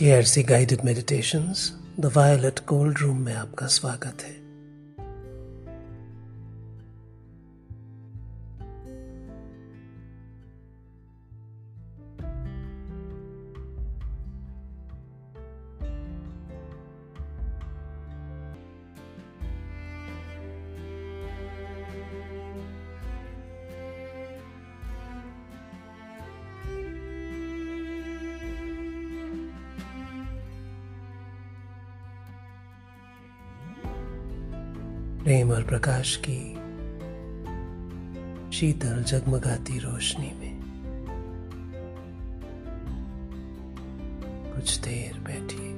KRC guided meditations the violet cold room में आपका स्वागत है। प्रकाश की शीतल जगमगाती रोशनी में। कुछ देर बैठिए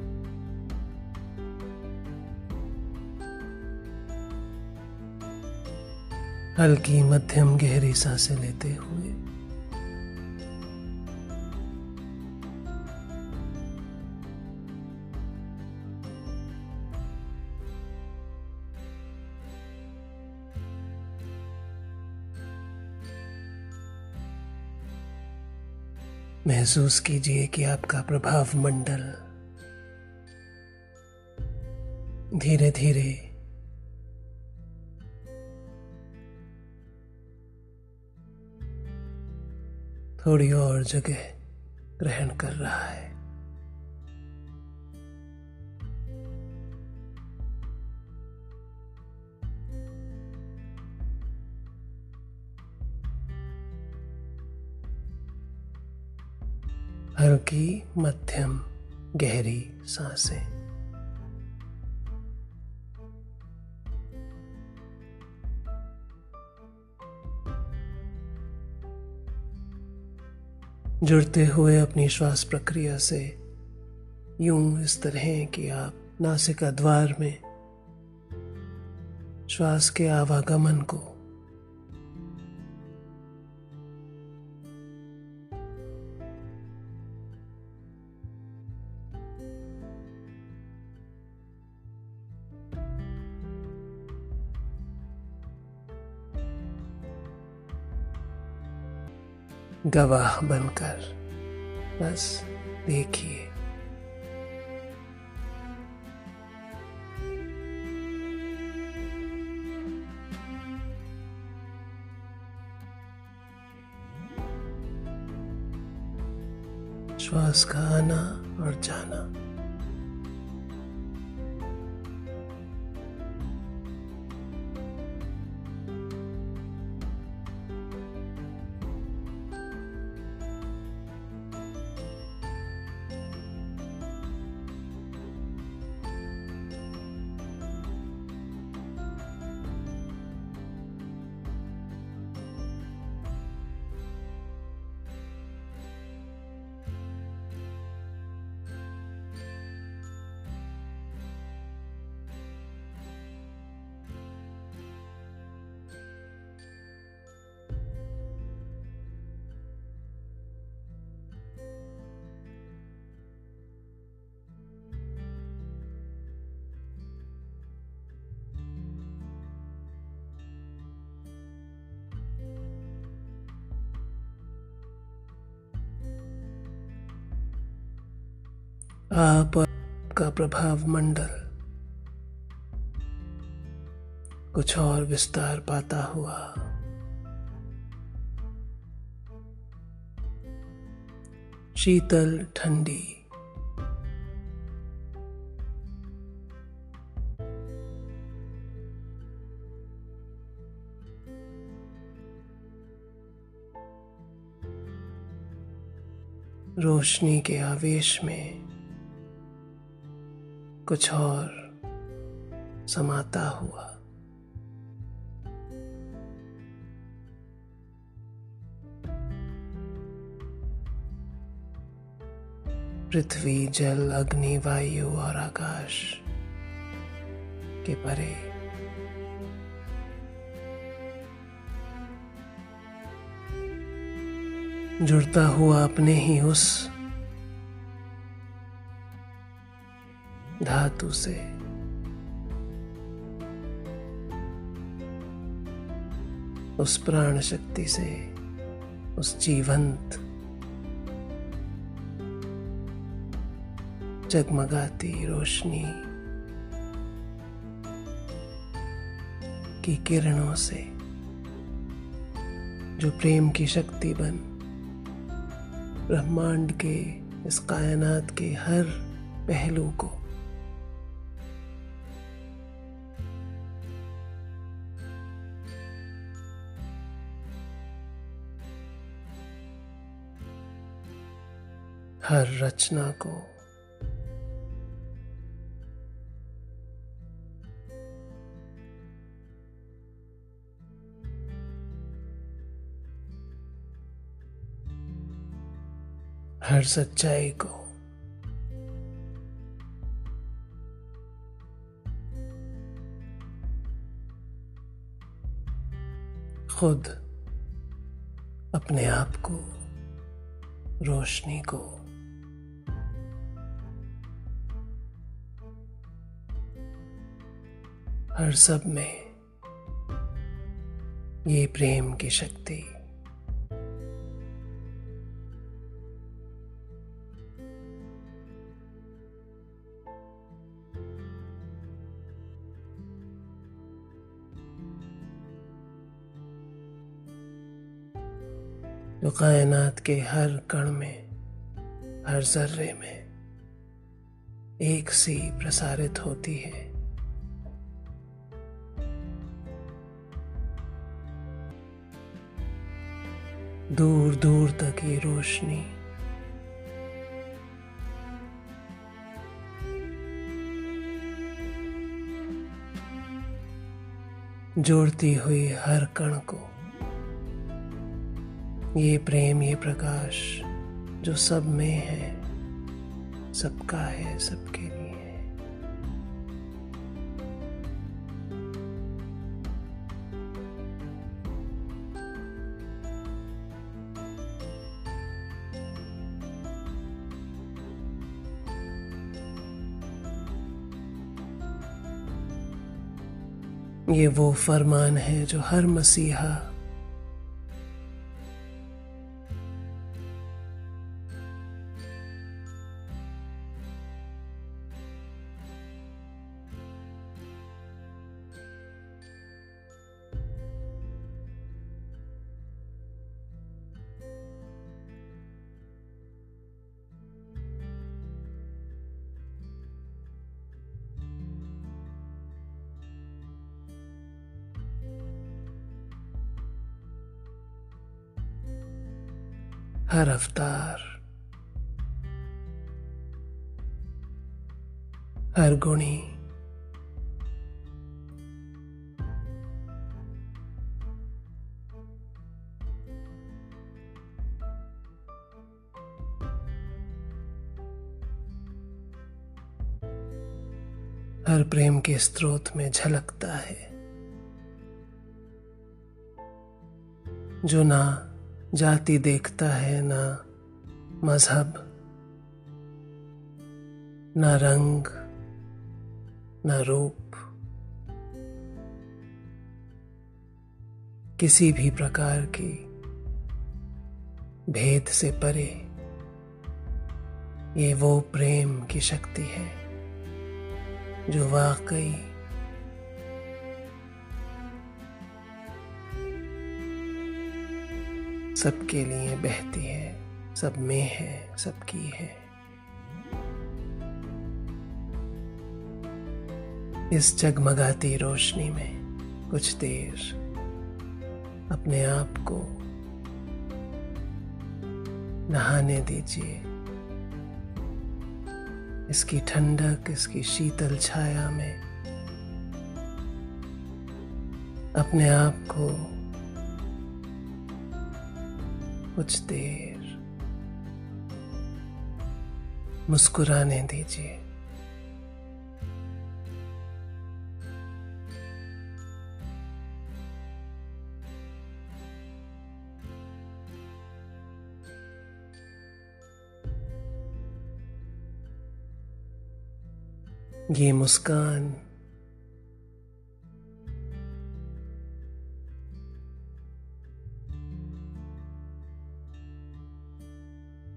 हल्की मध्यम गहरी साँसें लेते हुए महसूस कीजिए कि आपका प्रभाव मंडल धीरे धीरे थोड़ी और जगह ग्रहण कर रहा है। हल्की मध्यम गहरी साँसें। जुड़ते हुए अपनी श्वास प्रक्रिया से यूँ इस तरह कि आप नासिका द्वार में श्वास के आवागमन को गवाह बनकर। बस देखिए। श्वास का आना और जाना। आप का प्रभाव मंडल। कुछ और विस्तार पाता हुआ। शीतल ठंडी। रोशनी के आवेश में कुछ और समाता हुआ। पृथ्वी, जल, अग्नि, वायु और आकाश के परे। जुड़ता हुआ अपने ही उस धातु से। उस प्राण शक्ति से, उस जीवंत, जगमगाती रोशनी की किरणों से, जो प्रेम की शक्ति बन, ब्रह्मांड के इस कायनात के हर पहलू को रचना को। हर सच्चाई को। खुद अपने आप को रोशनी को। हर सब में ये प्रेम की शक्ति। जो कायनात के हर कण में, हर जर्रे में एक सी प्रसारित होती है। दूर दूर तक ये रोशनी। जोड़ती हुई हर कण को। ये प्रेम, ये प्रकाश, जो सब में है, सबका है, सबके ये वो फरमान है जो हर मसीहा हर अवतार हर गुणी। हर प्रेम के स्रोत में झलकता है। जो ना जाति देखता है ना मज़हब, ना रंग, ना रूप। किसी भी प्रकार की भेद से परे ये वो प्रेम की शक्ति है जो वाकई सबके लिए बहती है, सब में है सबकी है। इस जगमगाती रोशनी में कुछ देर अपने आप को नहाने दीजिए। इसकी ठंडक, इसकी शीतल छाया में अपने आप को कुछ देर मुस्कुराने दीजिए। ये मुस्कान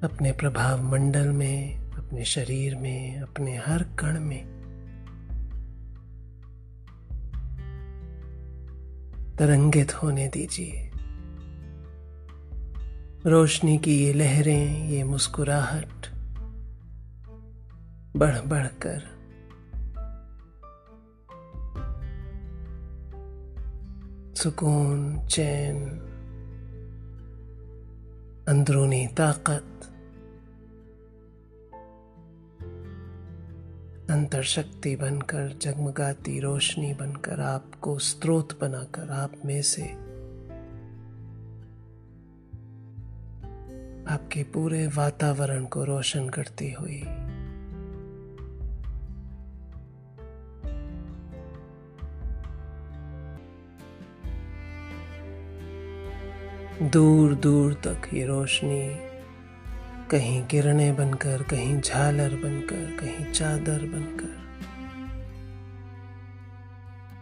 अपने प्रभाव मंडल में, अपने शरीर में, अपने हर कण में। तरंगित होने दीजिए। रोशनी की ये लहरें, ये मुस्कुराहट बढ़ बढ़कर। सुकून, चैन, अंदरूनी ताकत अंतर शक्ति बनकर, जगमगाती रोशनी बनकर, आपको स्रोत बनाकर, आप में से आपके पूरे वातावरण को रोशन करती हुई। दूर दूर तक ये रोशनी कहीं किरणें बनकर, कहीं झालर बनकर, कहीं चादर बनकर।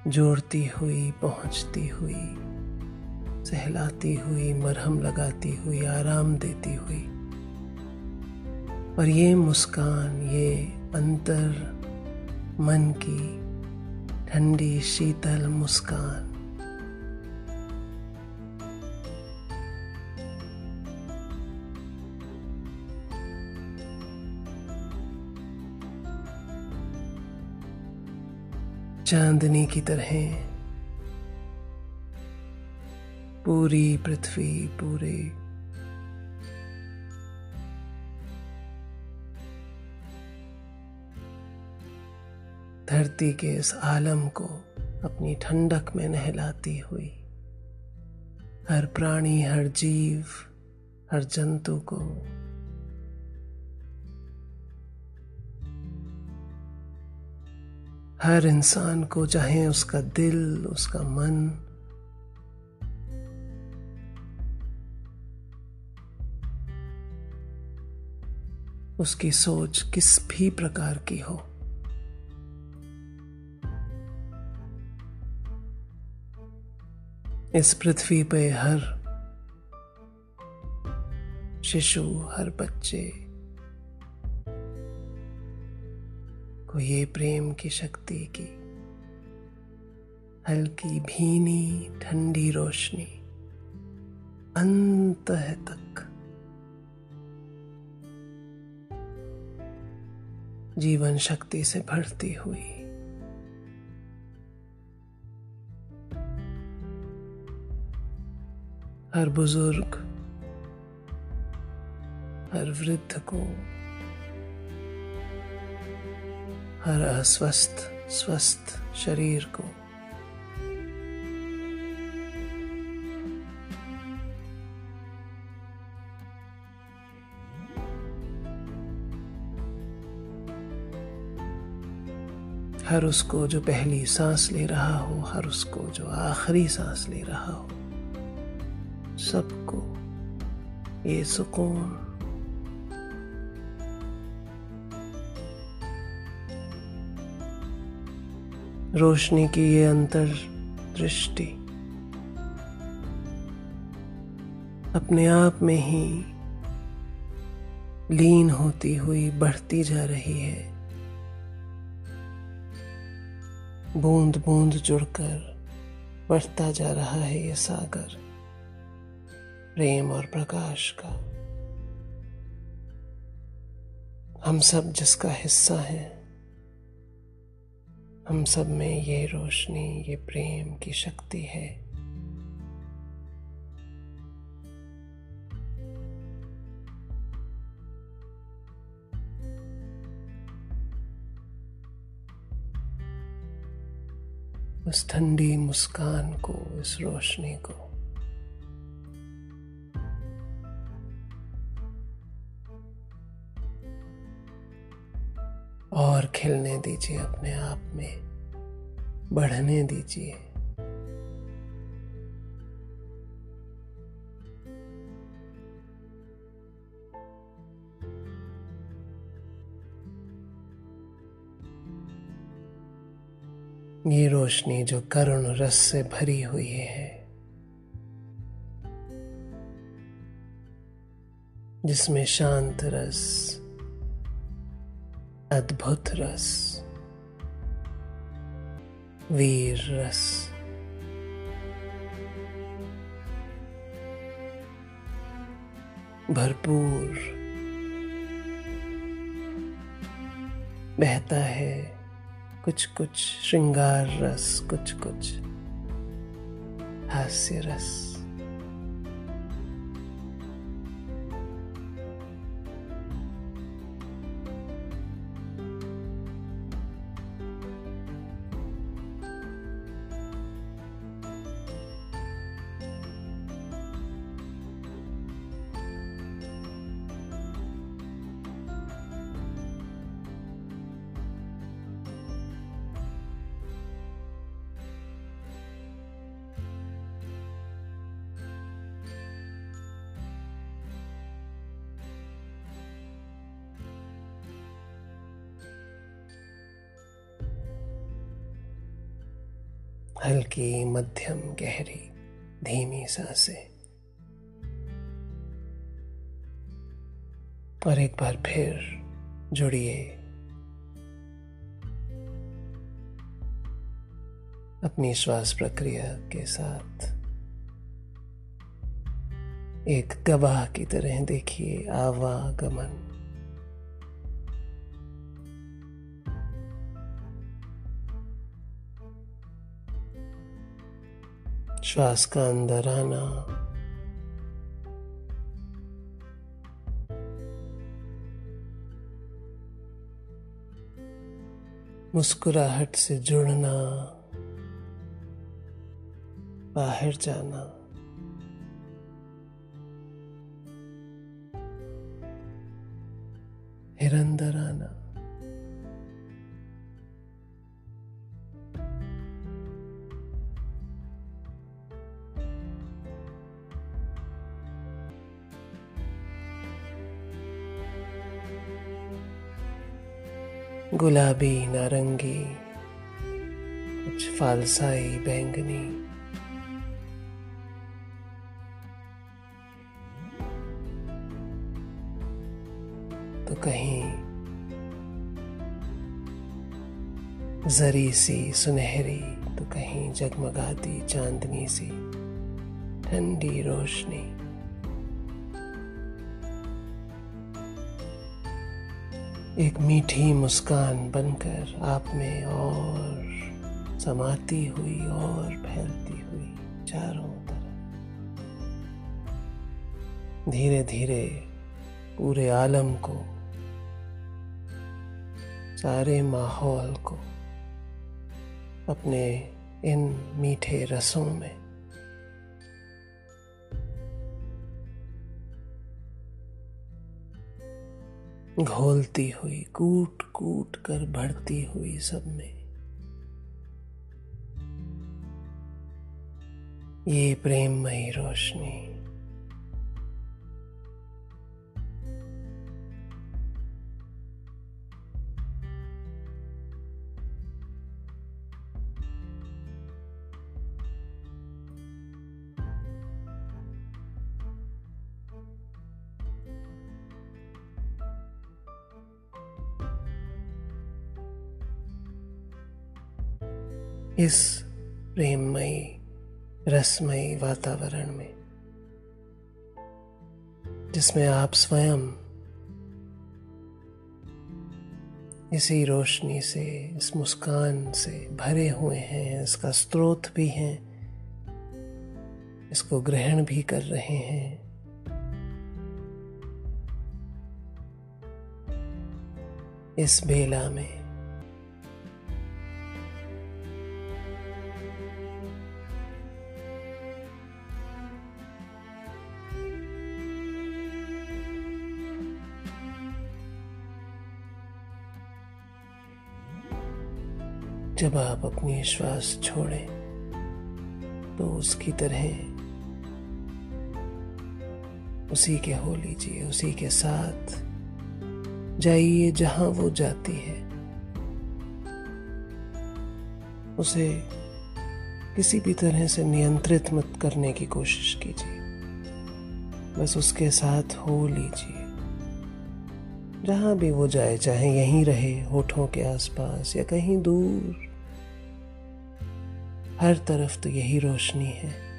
जोड़ती हुई, पहुँचती हुई, सहलाती हुई, मरहम लगाती हुई, आराम देती हुई। और ये मुस्कान, ये अंतर, मन की ठंडी, शीतल मुस्कान चांदनी की तरह। पूरी पृथ्वी, पूरे। धरती के इस आलम को अपनी ठंडक में नहलाती हुई, हर प्राणी, हर जीव, हर जंतु को हर इंसान को चाहे उसका दिल, उसका मन। उसकी सोच किस भी प्रकार की हो। इस पृथ्वी पे हर शिशु, हर बच्चे को ये प्रेम की शक्ति की। हल्की, भीनी, ठंडी रोशनी अंत है तक। जीवन शक्ति से भरती हुई। हर बुज़ुर्ग, हर वृद्ध को हर अस्वस्थ, स्वस्थ शरीर को। हर उसको जो पहली सांस ले रहा हो, हर उसको जो आखिरी सांस ले रहा हो, सबको ये सुकून रोशनी की ये अंतर दृष्टि अपने आप में ही लीन होती हुई बढ़ती जा रही है। बूंद बूंद जुड़कर बढ़ता जा रहा है ये सागर, प्रेम और प्रकाश का। हम सब जिसका हिस्सा हैं हम सब में ये रोशनी, ये प्रेम की शक्ति है। उस ठंडी मुस्कान को, उस रोशनी को खिलने दीजिए अपने आप में, बढ़ने दीजिए। ये रोशनी जो करुण रस से भरी हुई है, जिसमें शांत रस अद्भुत रस, वीर रस। भरपूर बहता है कुछ कुछ श्रृंगार रस कुछ कुछ हास्य रस। हल्की मध्यम गहरी धीमी साँसें। और एक बार फिर जुड़िए। अपनी श्वास प्रक्रिया के साथ। एक गवाह की तरह देखिए आवागमन। श्वास का अंदर आना मुस्कुराहट से जुड़ना बाहर जाना। गुलाबी नारंगी, कुछ फालसाई बैंगनी। तो कहीं जरी सी सुनहरी तो कहीं जगमगाती चांदनी सी, ठंडी रोशनी। एक मीठी मुस्कान बनकर आप में और समाती हुई और फैलती हुई चारों तरफ़। धीरे धीरे पूरे आलम को, सारे माहौल को, अपने इन मीठे रसों में घोलती हुई कूट कूट कर भरती हुई सब में। ये प्रेममयी रोशनी। इस प्रेममयी, रसमयी वातावरण में, जिसमें आप स्वयं इसी रोशनी से, इस मुस्कान से भरे हुए हैं, इसका स्रोत भी हैं, इसको ग्रहण भी कर रहे हैं। इस बेला में जब आप अपनी श्वास छोड़ें तो उसकी तरह उसी के हो लीजिए, उसी के साथ जाइए जहाँ वो जाती है। उसे किसी भी तरह से नियंत्रित मत करने की कोशिश कीजिए। बस उसके साथ हो लीजिए। जहाँ भी वो जाए, चाहे यहीं रहे, होठों के आसपास या कहीं दूर हर तरफ़ तो यही रोशनी है।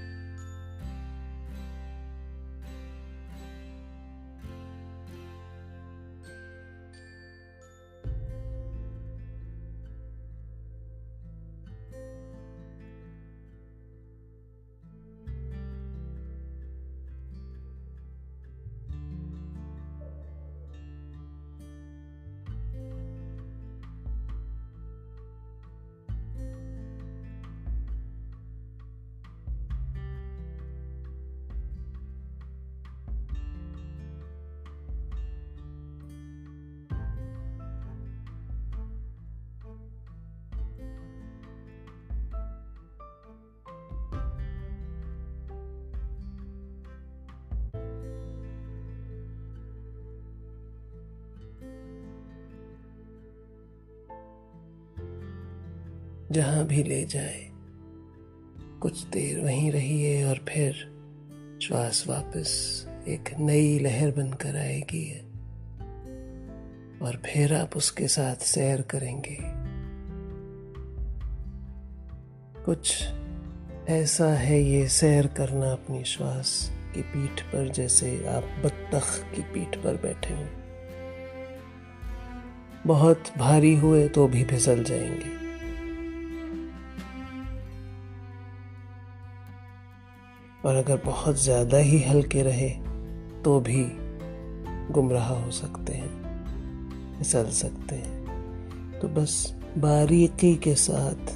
जहाँ भी ले जाए। कुछ देर वहीं रहिए और फिर श्वास वापस एक नई लहर बनकर आएगी। और फिर आप उसके साथ सैर करेंगे। कुछ ऐसा है ये सैर करना अपनी श्वास की पीठ पर, जैसे आप बत्तख की पीठ पर बैठे हो। बहुत भारी हुए तो भी फिसल जाएँगे। और अगर बहुत ज़्यादा ही हल्के रहे तो भी गुमराह हो सकते हैं, फिसल सकते हैं। तो बस बारीकी के साथ।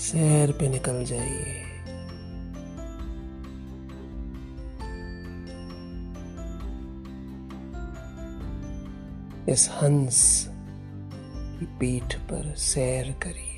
सैर पे निकल जाइए। इस हंस की पीठ पर सैर करिए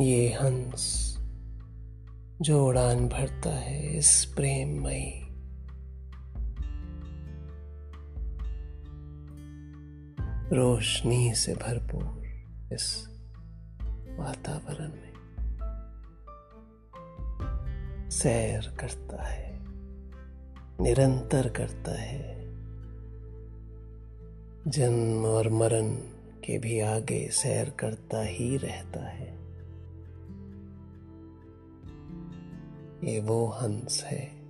ये हंस जो उड़ान भरता है इस प्रेम प्रेममयी। रोशनी से भरपूर इस वातावरण में सैर करता है, निरंतर करता है। जन्म और मरण के भी आगे सैर करता ही रहता है। ये वो हंस है।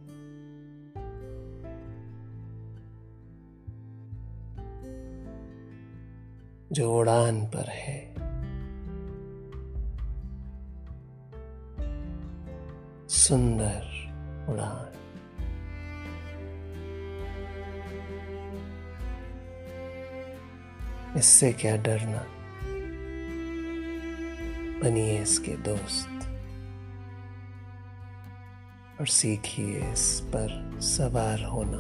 जो उड़ान पर है। सुंदर उड़ान। इससे क्या डरना? बनिए इसके दोस्त। और सीखिए इस पर सवार होना,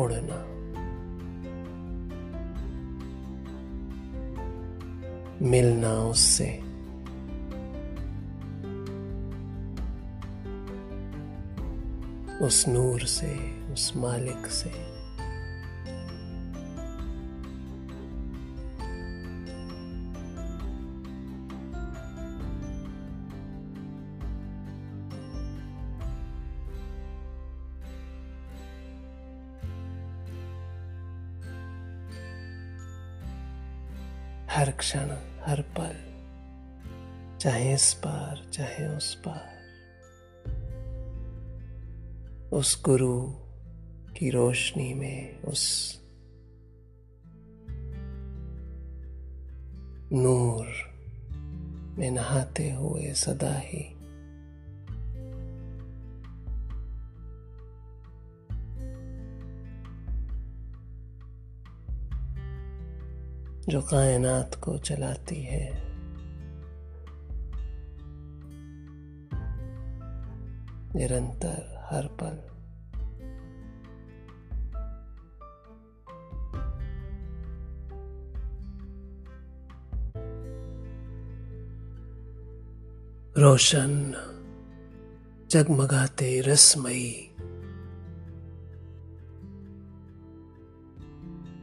उड़ना। मिलना उससे। उस नूर से, उस मालिक से। चाहे इस पार, चाहे उस पार। उस गुरु की रोशनी में, उस नूर में नहाते हुए सदा ही जो कायनात को चलाती है। निरंतर हर पल। रोशन जगमगाते रसमयी।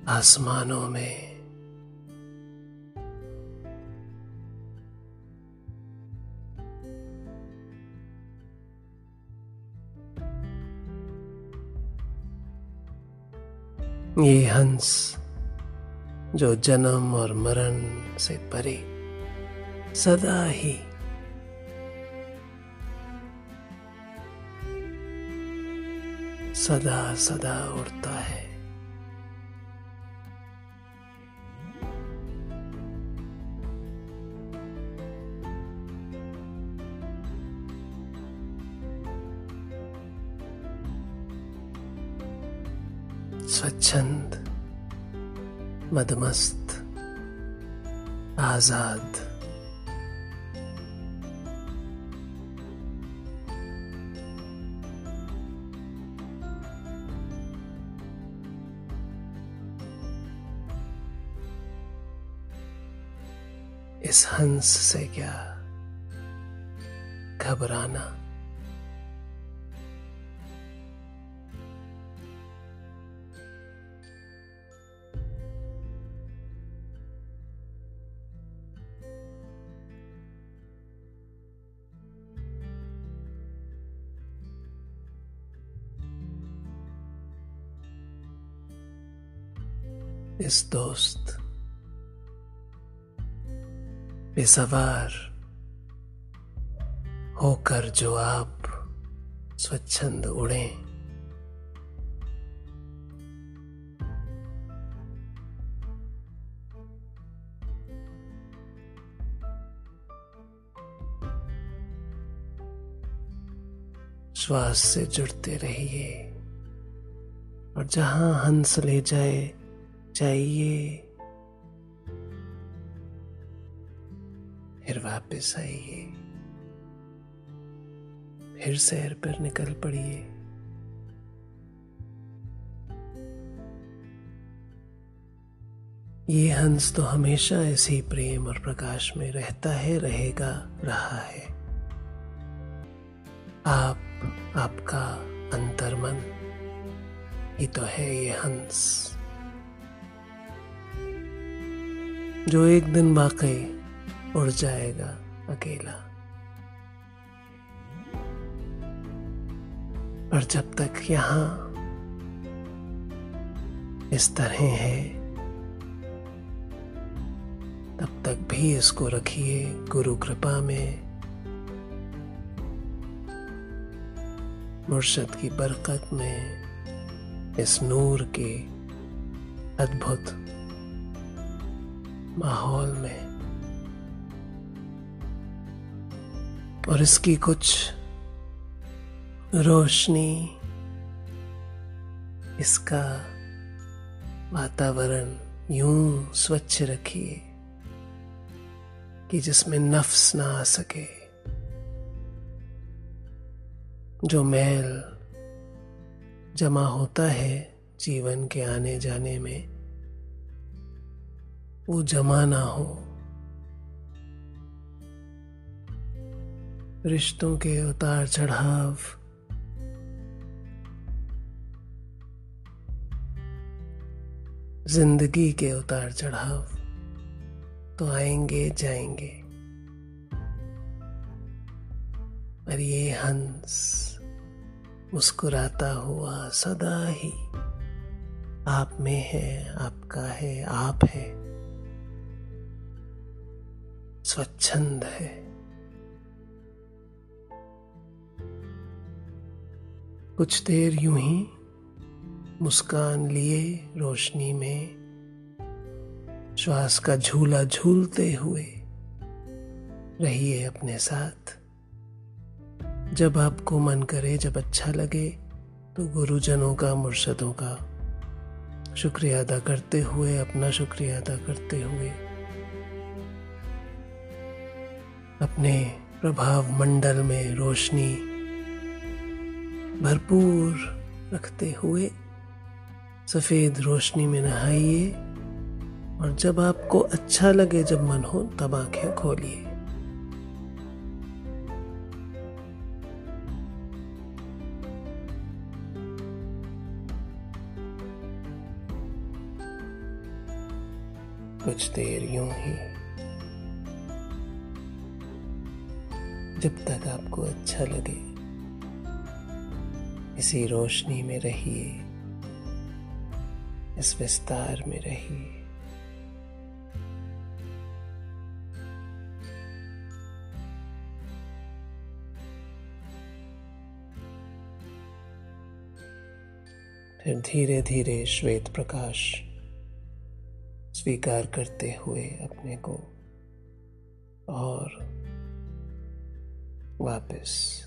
आसमानों में ये हंस जो जन्म और मरण से परे सदा ही। सदा सदा उड़ता है। मदमस्त आज़ाद। इस हंस से क्या घबराना? इस दोस्त बेसवार होकर जो आप स्वच्छंद उड़े श्वास से जुड़ते रहिए और जहाँ हंस ले जाए जाइए। फिर वापस आइए। फिर सैर पर निकल पड़िए। ये हंस तो हमेशा ऐसे प्रेम और प्रकाश में रहता है, रहेगा, रहा है। आप, आपका अंतर्मन। ही तो है ये हंस। जो एक दिन वाकई उड़ जाएगा अकेला। और जब तक यहाँ इस तरह है, तब तक भी इसको रखिए गुरु कृपा में। मुर्शद की बरकत में इस नूर के अद्भुत माहौल में। और इसकी कुछ रोशनी, इसका वातावरण यूँ स्वच्छ रखिए कि जिसमें नफ्स ना आ सके। जो मैल जमा होता है जीवन के आने जाने में वो जमा ना हो। रिश्तों के उतार चढ़ाव। ज़िंदगी के उतार चढ़ाव। तो आएँगे, जाएँगे। पर ये हंस मुस्कुराता हुआ सदा ही। आप में है, आपका है, आप है। स्वच्छंद है। कुछ देर यूँ ही मुस्कान लिए रोशनी में, श्वास का झूला झूलते हुए रहिए अपने साथ। जब आपको मन करे, जब अच्छा लगे तो गुरुजनों का, मुर्शदों का शुक्रिया अदा करते हुए, अपना शुक्रिया अदा करते हुए अपने प्रभाव मंडल में रोशनी भरपूर रखते हुए सफ़ेद रोशनी में नहाइए और जब आपको अच्छा लगे, जब मन हो, तब आँखें खोलिए। कुछ देर यूँ ही जब तक आपको अच्छा लगे, इसी रोशनी में रहिए, इस विस्तार में रहिए। फिर धीरे धीरे श्वेत प्रकाश स्वीकार करते हुए अपने को और वापस।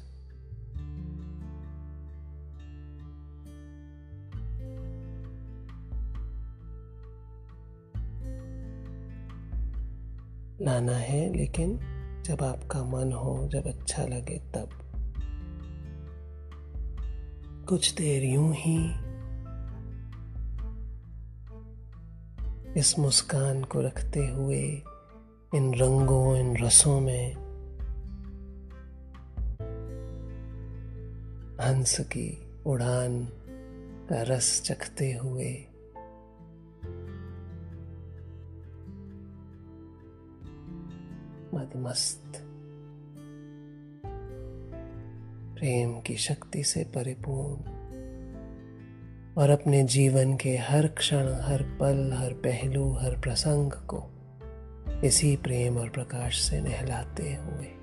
लाना है, लेकिन जब आपका मन हो, जब अच्छा लगे, तब। कुछ देर यूँ ही इस मुस्कान को रखते हुए इन रंगों, इन रसों में हंस की उड़ान का रस चखते हुए। मदमस्त। प्रेम की शक्ति से परिपूर्ण। और अपने जीवन के हर क्षण, हर पल, हर पहलू, हर प्रसंग को इसी प्रेम और प्रकाश से नहलाते हुए।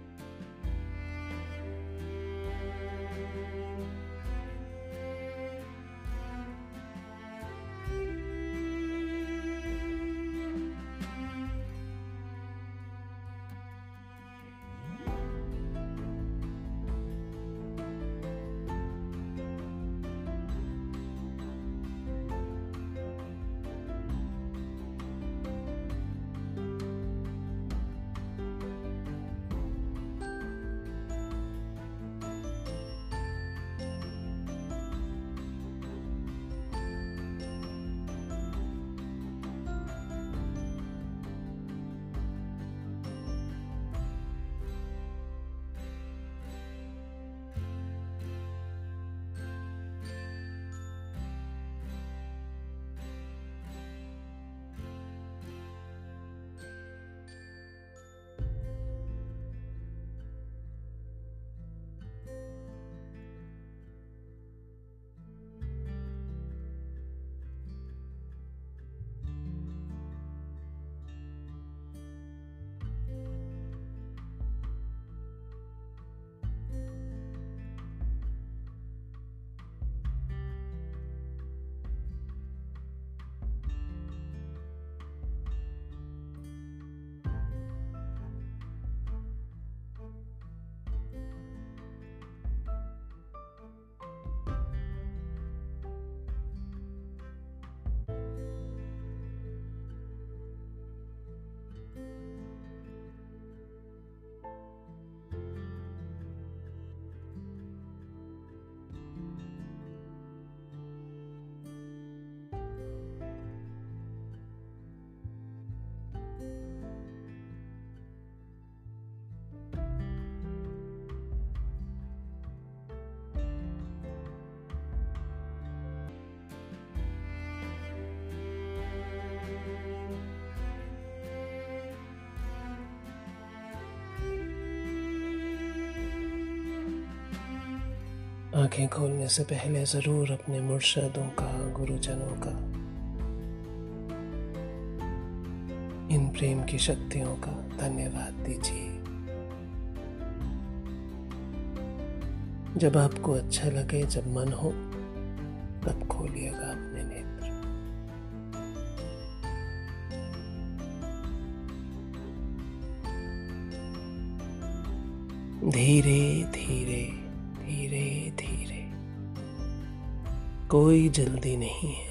आँखें खोलने से पहले ज़रूर अपने मुर्शदों का, गुरुजनों का, इन प्रेम की शक्तियों का धन्यवाद दीजिए। जब आपको अच्छा लगे, जब मन हो, तब खोलिएगा अपने नेत्र। धीरे धीरे कोई जल्दी नहीं है।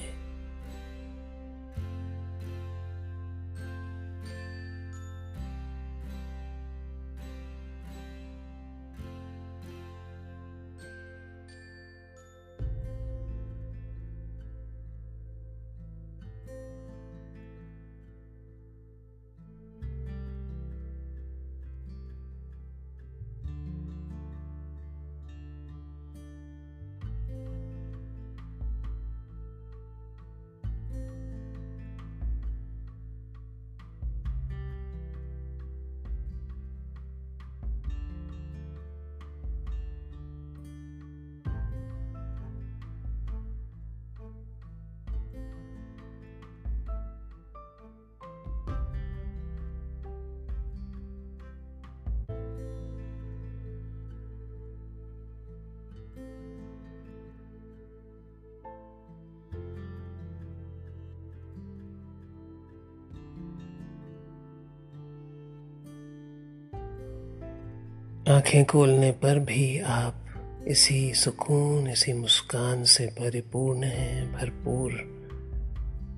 आँखें खोलने पर भी आप इसी सुकून, इसी मुस्कान से परिपूर्ण हैं, भरपूर।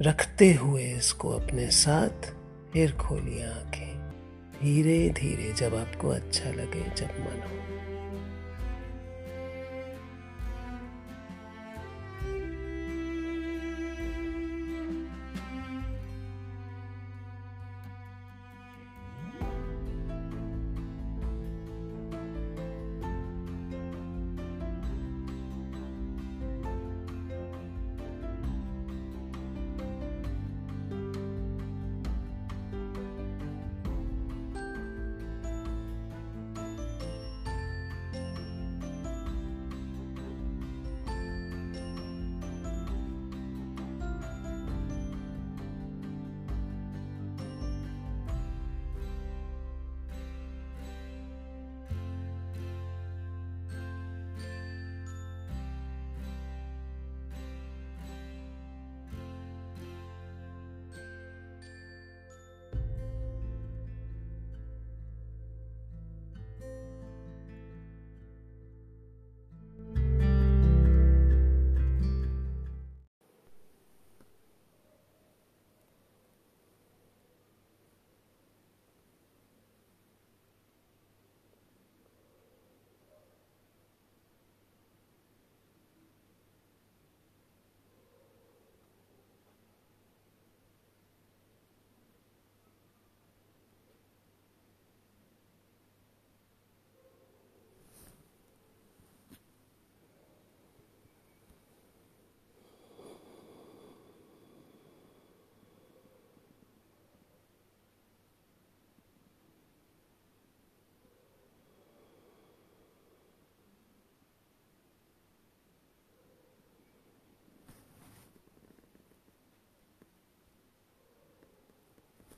रखते हुए इसको अपने साथ फिर खोलिए आँखें। धीरे धीरे जब आपको अच्छा लगे, जब मन हो।